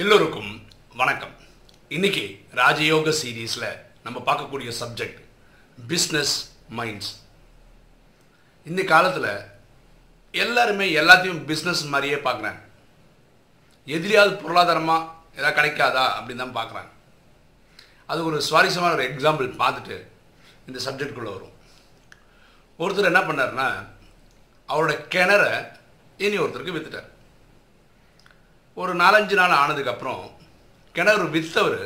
எல்லோருக்கும் வணக்கம். இன்னைக்கு ராஜயோக சீரீஸில் நம்ம பார்க்கக்கூடிய சப்ஜெக்ட் பிஸ்னஸ் மைண்ட்ஸ் இந்த காலத்தில் எல்லாருமே எல்லாத்தையும் பிஸ்னஸ் மாதிரியே பார்க்குறாங்க. எதிரியாவது பொருளாதாரமாக ஏதாவது கிடைக்காதா அப்படின்னு தான் பார்க்குறாங்க. அது ஒரு சுவாரஸ்யமான ஒரு எக்ஸாம்பிள் பார்த்துட்டு இந்த சப்ஜெக்டுக்குள்ளே வரும். ஒருத்தர் என்ன பண்ணாருன்னா அவரோட கிணற இனி ஒருத்தருக்கு வித்துட்டார். ஒரு நாலஞ்சு நாள் ஆனதுக்கப்புறம் கிணறு விற்றவர்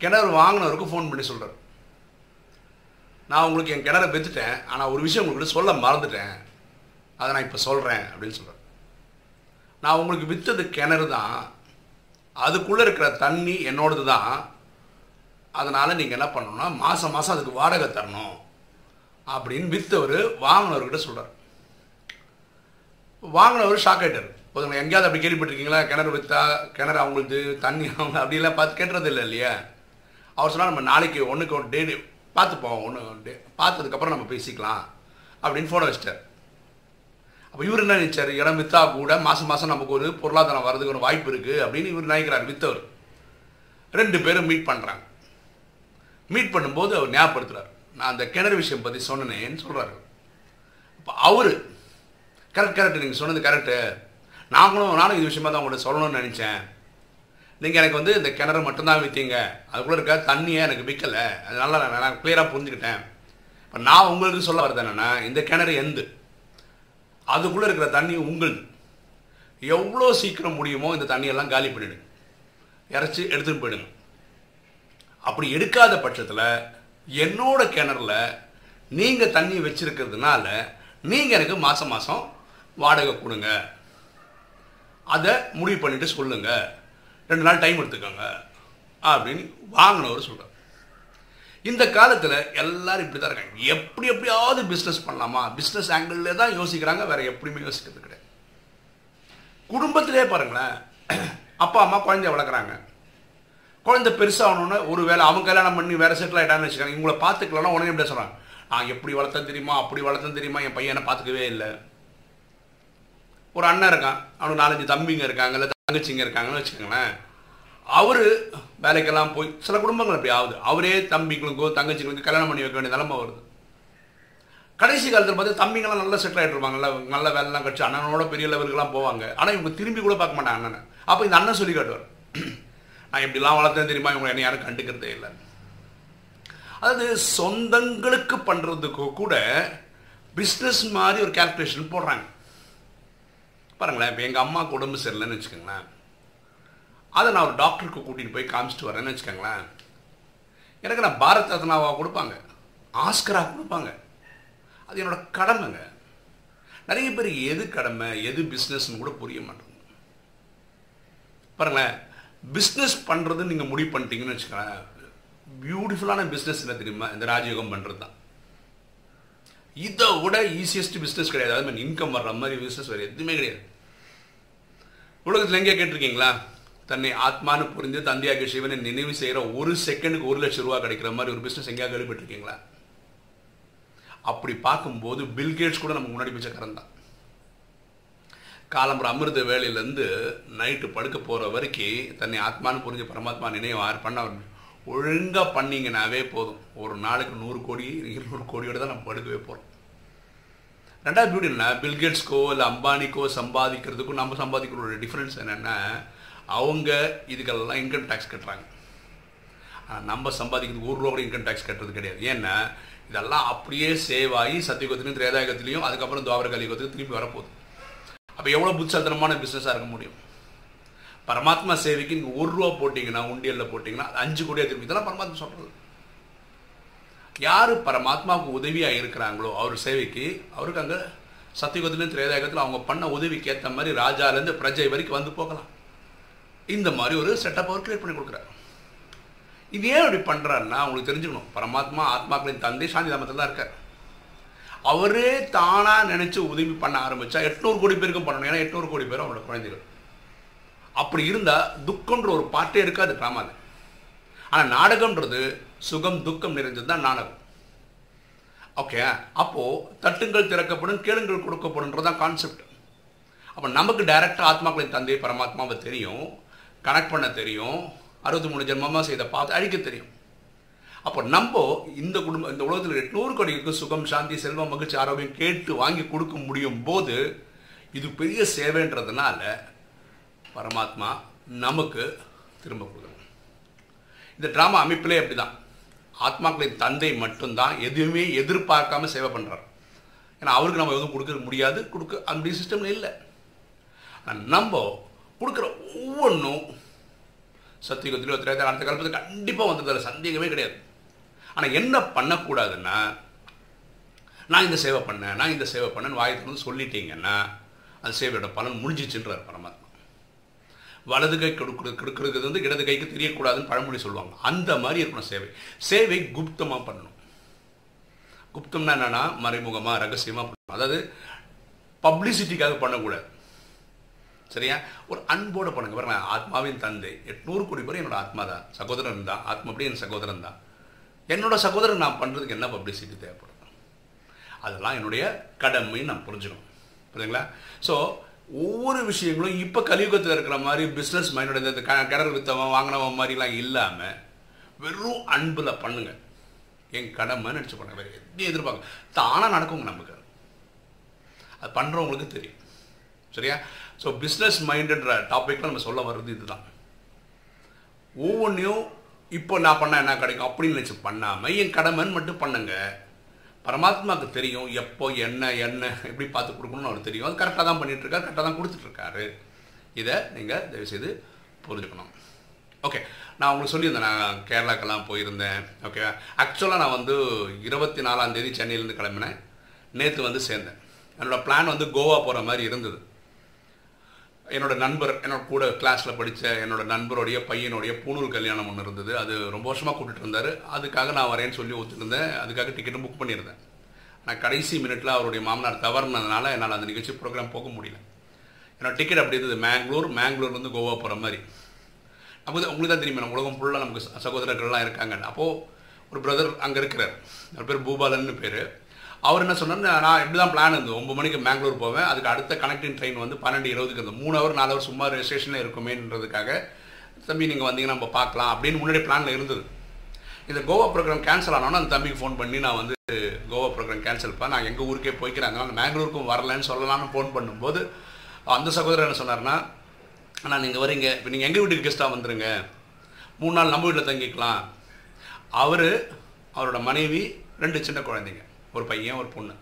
கிணறு வாங்கினவருக்கு ஃபோன் பண்ணி சொல்கிறார் நான் உங்களுக்கு என் கிணறை விற்றுட்டேன் ஆனால் ஒரு விஷயம் உங்களுக்கு சொல்ல மறந்துட்டேன். அதை நான் இப்போ சொல்கிறேன் அப்படின்னு சொல்கிறேன் நான் உங்களுக்கு விற்றது கிணறு தான். அதுக்குள்ளே இருக்கிற தண்ணி என்னோடது தான். அதனால் நீங்கள் என்ன பண்ணணும்னா மாதம் மாதம் அதுக்கு வாடகை தரணும் அப்படின்னு விற்றவர் வாங்கினவர்கிட்ட சொல்கிறார் வாங்கினவர் ஷாக் ஆகிட்டார் ஒருத்தவங்க எங்கேயாவது அப்படி கேள்விப்பட்டிருக்கீங்களா? கிணறு வைத்தா கிணறு அவங்களுக்கு தண்ணி அவங்க அப்படிலாம் பார்த்து கேட்டுறது இல்லை இல்லையா? அவர் சொன்னால் நம்ம நாளைக்கு ஒன்றுக்கு ஒன்று டே பார்த்துப்போம். ஒன்று டே பார்த்ததுக்கப்புறம் நம்ம பேசிக்கலாம் அப்படின்னு ஃபோனை வச்சிட்டார். அப்போ இவர் என்ன நினைச்சார்? இடம் வித்தா கூட மாதம் மாதம் நமக்கு ஒரு பொருளாதாரம் வர்றதுக்கு ஒரு வாய்ப்பு இருக்குது அப்படின்னு இவர் நினைக்கிறார் வித்தவர். ரெண்டு பேரும் மீட் பண்ணுறாங்க மீட் பண்ணும்போது அவர் ஞாபகப்படுத்துகிறார் நான் அந்த கிணறு விஷயம் பற்றி சொன்னேன்னு சொல்கிறாரு அப்போ அவர் கரெக்ட் கரெக்ட் நீங்கள் சொன்னது கரெக்டு நாங்களும் நானும் இது விஷயமா தான் உங்கள்ட்ட சொல்லணும்னு நினச்சேன். நீங்கள் எனக்கு வந்து இந்த கிணறு மட்டும்தான் விற்றீங்க அதுக்குள்ளே இருக்க தண்ணியை எனக்கு விற்கலை அதனால நான் நான் கிளியராக புரிஞ்சுக்கிட்டேன். இப்போ நான் உங்களுக்கு சொல்ல வரது என்னென்னா இந்த கிணறு எந்து? அதுக்குள்ளே இருக்கிற தண்ணி உங்களுது எவ்வளோ சீக்கிரம் முடியுமோ இந்த தண்ணியெல்லாம் காலி பண்ணிடுங்க. இறச்சி எடுத்துகிட்டு போயிடுங்க. அப்படி எடுக்காத பட்சத்தில் என்னோட கிணறுல நீங்கள் தண்ணி வச்சிருக்கிறதுனால நீங்கள் எனக்கு மாதம் மாதம் வாடகை கொடுங்க. அதை முடிவு பண்ணிட்டு சொல்லுங்க. ரெண்டு நாள் டைம் எடுத்துக்கோங்க. அப்படின்னு வாங்கினவர் சொல்கிறார் இந்த காலத்தில் எல்லோரும் இப்படி தான் இருக்காங்க. எப்படி எப்படியாவது பிஸ்னஸ் பண்ணலாமா? பிஸ்னஸ் ஆங்கிளில் தான் யோசிக்கிறாங்க. வேறு எப்படியுமே யோசிக்கிறது கிடையாது. குடும்பத்திலே பாருங்களேன் அப்பா அம்மா குழந்தைய வளர்க்குறாங்க. குழந்தை பெருசாகணுன்னு ஒரு வேலை அவங்க கல்யாணம் பண்ணி வேற செட்டில் ஆகிட்டான்னு வச்சுக்காங்க. இவங்களை பார்த்துக்கலன்னா உடனே எப்படி சொல்கிறாங்க நான் எப்படி வளர்த்தேன் தெரியுமா? அப்படி வளர்த்தேன் தெரியுமா? என் பையனை பார்த்துக்கவே இல்லை. ஒரு அண்ணன் இருக்கான். அவனுக்கு நாலஞ்சு தம்பிங்க இருக்காங்க இல்லை தங்கச்சிங்க இருக்காங்கன்னு வச்சுக்கோங்களேன். அவர் வேலைக்கெல்லாம் போய் சில குடும்பங்கள் அப்படி ஆகுது. அவரே தம்பிங்களுக்கோ தங்கச்சிங்களுக்கோ கல்யாணம் பண்ணி வைக்க வேண்டிய நிலமை வருது. கடைசி காலத்தில் பார்த்து தம்பிங்கெல்லாம் நல்லா செட்டில் ஆகிட்டு இருப்பாங்க நல்ல நல்ல வேலைலாம் கட்சி அண்ணனோட பெரிய லெவலுக்குலாம் போவாங்க. ஆனால் இவங்க திரும்பி கூட பார்க்க மாட்டாங்க அண்ணனை. அப்போ இந்த அண்ணன் சொல்லி காட்டுவார். நான் இப்படிலாம் வளர்த்தேன் தெரியுமா? இவங்க என்ன யாரும் கண்டுக்கிறதே இல்லை. அதாவது சொந்தங்களுக்கு பண்ணுறதுக்கு கூட பிஸ்னஸ் மாதிரி ஒரு கேல்குலேஷன் போடுறாங்க. பாருங்களேன் இப்போ எங்கள் அம்மாவுக்கு உடம்பு சரியில்லைன்னு வச்சுக்கோங்களேன். அதை நான் ஒரு டாக்டருக்கு கூட்டிகிட்டு போய் காமிச்சிட்டு வரேன்னு வச்சுக்கோங்களேன். எனக்கு நான் பாரத் ரத்னாவாக கொடுப்பாங்க ஆஸ்கராக கொடுப்பாங்க. அது என்னோட கடமைங்க. நிறைய பேர் எது கடமை எது பிஸ்னஸ்னு கூட புரிய மாட்டேங்குது. பாருங்களேன் பிஸ்னஸ் பண்ணுறது நீங்கள் முடிவு பண்ணிட்டீங்கன்னு வச்சுக்கோங்களேன். பியூட்டிஃபுல்லான பிஸ்னஸ் என்ன தெரியுமா? இந்த ராஜயோகம் பண்ணுறது தான் இதை விட ஈஸியஸ்ட் பிஸ்னஸ் கிடையாது. அது மாதிரி இன்கம் வர்ற மாதிரி பிஸ்னஸ் வேறு எதுவுமே கிடையாது. உலகத்தில் எங்கேயா கேட்டிருக்கீங்களா? தன்னை ஆத்மானு புரிந்து தந்தையாக சிவனை நினைவு செய்கிற ஒரு செகண்டுக்கு ஒரு லட்சம் ரூபா கிடைக்கிற மாதிரி ஒரு பிஸ்னஸ் எங்கேயா கேள்விப்பட்டிருக்கீங்களா? அப்படி பார்க்கும்போது பில்கேட்ஸ் கூட நமக்கு முன்னாடி பிச்சைக்காரன் தான். காலம்புற அமிர்த வேலையிலேருந்து நைட்டு படுக்க போகிற வரைக்கும் தன்னை ஆத்மானு புரிஞ்சு பரமாத்மா நினைவு பண்ண ஒழுங்காக பண்ணிங்கனாவே போதும். ஒரு நாளைக்கு நூறு கோடி இருநூறு கோடியோட தான் நம்ம படுக்கவே போகிறோம் ரெண்டாவது பியூட்டி என்ன பில்கேட்ஸ்க்கோ இல்லை அம்பானிக்கோ சம்பாதிக்கிறதுக்கும் நம்ம சம்பாதிக்கிற டிஃப்ரென்ஸ் என்னென்னா அவங்க இதுக்கெல்லாம் இன்கம் டேக்ஸ் கட்டுறாங்க. ஆனால் நம்ம சம்பாதிக்கிறதுக்கு ஒரு ரூபா கூட இன்கம் டேக்ஸ் கட்டுறது கிடையாது. ஏன்னா இதெல்லாம் அப்படியே சேவ் ஆகி சத்தியகுத்திலையும் திரேதாயகத்திலையும் அதுக்கப்புறம் துவாபர கலியுகத்துக்கு திரும்பி வரப்போகுது. அப்போ எவ்வளோ புத்திசாலித்தனமான பிஸ்னஸாக இருக்க முடியும்? பரமாத்மா சேவைக்கு நீங்கள் ஒரு ரூபா போட்டிங்கன்னா உண்டியலில் போட்டிங்கன்னா அஞ்சு கோடியாக திரும்பி இதெல்லாம் பரமாத்மா சொல்கிறது யார் பரமாத்மாவுக்கு உதவியாக இருக்கிறாங்களோ அவர் சேவைக்கு அவருக்கு அங்கே சத்தியகுதிலும் திரேதாயகத்தில் அவங்க பண்ண உதவிக்கு ஏற்ற மாதிரி ராஜாலேருந்து பிரஜை வரைக்கும் வந்து போகலாம். இந்த மாதிரி ஒரு செட்டப் அவர் கிரியேட் பண்ணி கொடுக்குறாரு. இது ஏன் அப்படி பண்ணுறாருன்னா உங்களுக்கு தெரிஞ்சுக்கணும். பரமாத்மா ஆத்மாக்களின் தந்தை சாந்தி தாமத்தில் தான் இருக்கார். அவரே தானாக நினச்சி உதவி பண்ண ஆரம்பித்தா எட்நூறு கோடி பேருக்கும் பண்ணணும். ஏன்னா எட்நூறு கோடி பேரும் அவரோட குழந்தைகள். அப்படி இருந்தால் துக்கம்ன்ற ஒரு பாட்டே இருக்காது ட்ராமாவில் ஆனால் நாடகம்ன்றது சுகம் துக்கம் நிறைஞ்சது தான் நாடகம். ஓகே அப்போது தட்டுங்கள் திறக்கப்படும் கேளுங்கள் கொடுக்கப்படும்ன்றது தான் கான்செப்ட் அப்போ நமக்கு டைரெக்டாக ஆத்மாக்களின் தந்தை பரமாத்மாவை தெரியும் கனெக்ட் பண்ண தெரியும் அறுபத்தி மூணு ஜென்மமாக செய்த பார்த்து அழிக்க தெரியும். அப்போ நம்ம இந்த குடும்பம் இந்த உலகத்தில் எட்நூறு கோடிக்கு சுகம் சாந்தி செல்வம் மகிழ்ச்சி ஆரோக்கியம் கேட்டு வாங்கி கொடுக்க முடியும் போது இது பெரிய சேவைன்றதுனால பரமாத்மா நமக்கு திரும்ப கொடுக்கணும். இந்த ட்ராமா அமைப்பிலே அப்படிதான். ஆத்மாக்களின் தந்தை மட்டும்தான் எதுவுமே எதிர்பார்க்காம சேவை பண்ணுறார் ஏன்னா அவருக்கு நம்ம எதுவும் கொடுக்க முடியாது கொடுக்க அப்படி சிஸ்டம்ல இல்லை. நம்ம கொடுக்குற ஒவ்வொன்றும் சத்தியுகத்திலோ திரேதா அடுத்த காலத்தில் கண்டிப்பாக வந்ததில்ல சந்தேகமே கிடையாது. ஆனால் என்ன பண்ணக்கூடாதுன்னா நான் இந்த சேவை பண்ணேன் நான் இந்த சேவை பண்ணேன்னு வாயத்துக்கு சொல்லிட்டீங்கன்னா அந்த சேவையோட பலன் முடிஞ்சிச்சுன்றார் பரமாத்மா. வலது கை கொடுக்குறது கொடுக்குறது வந்து இடது கைக்கு தெரியக்கூடாதுன்னு பழமொழி சொல்லுவாங்க. அந்த மாதிரி இருக்கணும் சேவை. சேவை குப்தமாக பண்ணணும். குப்தம்னா என்னன்னா மறைமுகமாக ரகசியமாக பண்ணணும். அதாவது பப்ளிசிட்டிக்காக பண்ணக்கூடாது. சரியா? ஒரு அன்போடு பண்ணுங்க. பாருங்க ஆத்மாவின் தந்தை. எட்நூறு கோடி பேர் என்னோட ஆத்மா தான் சகோதரன் தான். ஆத்மா அப்படியே என் சகோதரன் தான். என்னோட சகோதரன் நான் பண்ணுறதுக்கு என்ன பப்ளிசிட்டி தேவைப்படும்? அதெல்லாம் என்னுடைய கடமைன்னு நான் புரிஞ்சுக்கணும். புரியுதுங்களா? ஸோ ஒவ்வொரு விஷயங்களும் இப்போ கலியுகத்தில் இருக்கிற மாதிரி பிஸ்னஸ் மைண்டோட இந்த க- கிணறு வித்தவன் வாங்கினவன் மாதிரிலாம் இல்லாமல் வெறும் அன்பில் பண்ணுங்க. என் கடமை நினச்சி பண்ணுங்க வேறு எதையும் எதிர்பார்க்க தானாக நடக்குங்க நமக்கு. அது பண்ணுறவங்களுக்கு தெரியும். சரியா? ஸோ பிஸ்னஸ் மைண்டுன்ற டாப்பிக்கில் நம்ம சொல்ல வர்றது இதுதான். ஒவ்வொன்றையும் இப்போ நான் பண்ண என்ன கிடைக்கும்? அப்படின்னு நினச்சி பண்ணாமல் என் கடமைன்னு மட்டும் பண்ணுங்கள் பரமாத்மாவுக்கு தெரியும் எப்போ என்ன என்ன எப்படி பார்த்து கொடுக்கணும்னு அவர் தெரியும். அது கரெக்டாக தான் பண்ணிகிட்ருக்காரு இருக்காரு கரெக்டாக தான் கொடுத்துட்ருக்காரு இதை நீங்கள் தயவுசெய்து புரிஞ்சுக்கணும். ஓகே நான் உங்களுக்கு சொல்லியிருந்தேன் நான் கேரளாக்கெல்லாம் போயிருந்தேன். ஓகே ஆக்சுவலாக நான் வந்து இருபத்தி நாலாம் தேதி சென்னையிலேருந்து கிளம்பினேன். நேற்று வந்து சேர்ந்தேன். என்னோடய பிளான் வந்து கோவா போகிற மாதிரி இருந்தது. என்னோட நண்பர் என்னோட கூட கிளாஸில் படித்த என்னோட நண்பருடைய பையனுடைய பூணூல் கல்யாணம் ஒன்று இருந்தது. அது ரொம்ப வருஷமாக கூட்டிகிட்டு இருந்தார். அதுக்காக நான் வரேன்னு சொல்லி ஒத்துருந்தேன் அதுக்காக டிக்கெட்டும் புக் பண்ணியிருந்தேன். நான் கடைசி மினிட்ல அவருடைய மாமனார் தவறுனதுனால என்னால் அந்த நிகழ்ச்சி ப்ரோக்ராம் போக முடியல. என்னோட டிக்கெட் அப்படி இருந்தது. மேங்களூர் மேங்களூர்லேருந்து கோவா போகிற மாதிரி. நமக்கு உங்களுக்கு தான் தெரியுமா நம்ம உலகம் ஃபுல்லாக நமக்கு சகோதரர்கள்லாம் இருக்காங்க. அப்போது ஒரு பிரதர் அங்கே இருக்கிறார். அவர் பேர் பூபாலன்னு பேர். அவர் என்ன சொன்னார் நான் இப்படி தான் பிளான் இருந்தது. ஒம்பது மணிக்கு மேங்களூர் போவேன். அதுக்கு அடுத்த கனெக்டிங் ட்ரெயின் வந்து பன்னெண்டு இருபதுக்கு இருந்தது. மூணு ஹவர் நாலு ஹவர் சும்மா ஸ்டேஷனில் இருக்குமேன்றதுக்காக தம்பி நீங்கள் வந்தீங்கன்னா நம்ம பார்க்கலாம் அப்படின்னு முன்னாடி பிளானில் இருந்தது. இந்த கோவா ப்ரோக்ராம் கேன்சல் ஆனோன்னா அந்த தம்பிக்கு ஃபோன் பண்ணி நான் வந்து கோவா ப்ரோக்ராம் கேன்சல் பண்ண நான் எங்கள் ஊருக்கே போய்க்கிறேன். அதனால் மேங்களூருக்கும் வரலன்னு சொல்லலாம்னு ஃபோன் பண்ணும்போது அந்த சகோதரர் என்ன சொன்னார்னா அண்ணா நீங்கள் வரீங்க. இப்போ நீங்கள் எங்கள் வீட்டுக்கு கெஸ்ட்டாக வந்துடுங்க மூணு நாள் நம்ம வீட்டில் தங்கிக்கலாம். அவர் அவரோட மனைவி ரெண்டு சின்ன குழந்தைங்க. ஒரு பையன் ஒரு பொண்ணு.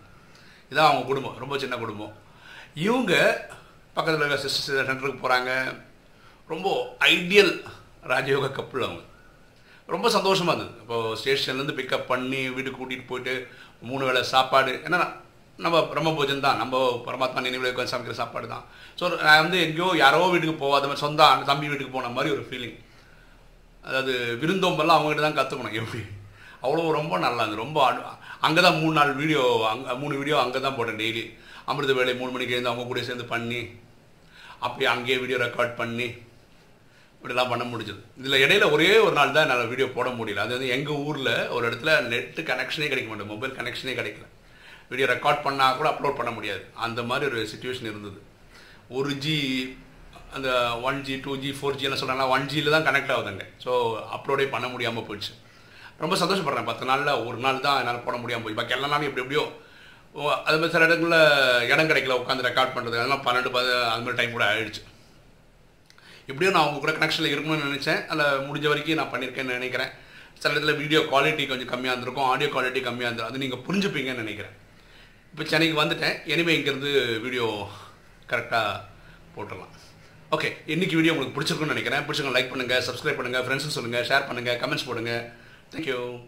இதான் அவங்க குடும்பம் ரொம்ப சின்ன குடும்பம். இவங்க பக்கத்தில் இருக்க சிஸ்டர் சென்டருக்கு போகிறாங்க ரொம்ப ஐடியல் ராஜயோக கப்பல் அவங்க. ரொம்ப சந்தோஷமாக இருந்தது. இப்போ ஸ்டேஷன்லேருந்து பிக்கப் பண்ணி வீட்டுக்கு கூட்டிகிட்டு போயிட்டு மூணு வேளை சாப்பாடு. ஏன்னா நம்ம பிரம்ம பூஜன் தான். நம்ம பரமாத்மா நினைவில் உட்காந்து சமைக்கிற சாப்பாடு தான். ஸோ நான் வந்து எங்கேயோ யாரோ வீட்டுக்கு போகாத மாதிரி சொந்த தம்பி வீட்டுக்கு போன மாதிரி ஒரு ஃபீலிங் அதாவது விருந்தோம்பெல்லாம் அவங்ககிட்ட தான் கற்றுக்கணும் எப்படி அவ்வளோ ரொம்ப நல்லா இருந்தது ரொம்ப அங்கே தான் மூணு நாள் வீடியோ அங்கே மூணு வீடியோ அங்கே தான் போட்டேன் டெய்லி அமிர்த வேலை மூணு மணிக்கு எழுந்து அவங்க கூட சேர்ந்து பண்ணி அப்படியே அங்கேயே வீடியோ ரெக்கார்ட் பண்ணி இப்படிலாம் பண்ண முடிஞ்சது. இதில் இடையில ஒரே ஒரு நாள் தான் என்னால் வீடியோ போட முடியல. அது வந்து எங்கள் ஊரில் ஒரு இடத்துல நெட்டு கனெக்ஷனே கிடைக்க மாட்டேன். மொபைல் கனெக்ஷனே கிடைக்கல. வீடியோ ரெக்கார்ட் பண்ணால் கூட அப்லோட் பண்ண முடியாது. அந்த மாதிரி ஒரு சுச்சுவேஷன் இருந்தது. ஒரு ஜி அந்த one G two G four G எல்லாம் சொல்கிறாங்க ஒன் ஜியில் தான் கனெக்ட் ஆகுதுங்க. ஸோ அப்லோடே பண்ண முடியாமல் போயிடுச்சு. ரொம்ப சந்தோஷப்படுறேன். பத்து நாளில் ஒரு நாள் தான் என்னால் போட முடியாமல் போய் பாக்கி எல்லா நாளும் எப்படி எப்படியோ ஓ, அது மாதிரி சில இடங்களில் இடம் கிடைக்கல உட்காந்து ரெக்கார்ட் பண்ணுறது அதெல்லாம் பன்னெண்டு பது அது மாதிரி டைம் கூட ஆயிடுச்சு. எப்படியும் நான் அவங்க கூட கனெக்ஷனில் இருக்கணும்னு நினச்சேன். அதில் முடிஞ்ச வரைக்கும் நான் பண்ணியிருக்கேன்னு நினைக்கிறேன். சில இடத்துல வீடியோ குவாலிட்டி கொஞ்சம் கம்மியாக இருந்திருக்கும் ஆடியோ குவாலிட்டி கம்மியாக இருந்திருக்கும். அது நீங்கள் புரிஞ்சுப்பீங்கன்னு நினைக்கிறேன். இப்போ சென்னைக்கு வந்துட்டேன். இனிமேல் இங்கேருந்து வீடியோ கரெக்டாக போட்டுடலாம். ஓகே இன்றைக்கி வீடியோ உங்களுக்கு பிடிச்சிருக்குன்னு நினைக்கிறேன். பிடிச்சிருக்கோம் லைக் பண்ணுங்கள் சப்ஸ்கிரைப் பண்ணுங்கள் ஃப்ரெண்ட்ஸுக்கு சொல்லுங்கள் ஷேர் பண்ணுங்கள் கமெண்ட்ஸ் போடுங்கள் Thank you.